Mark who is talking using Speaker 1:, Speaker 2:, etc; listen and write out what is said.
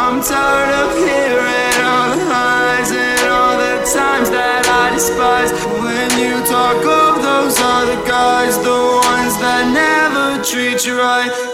Speaker 1: I'm
Speaker 2: tired of hearing all the highs and all the times that I despise. When you talk of those other guys, the ones that never treat you right.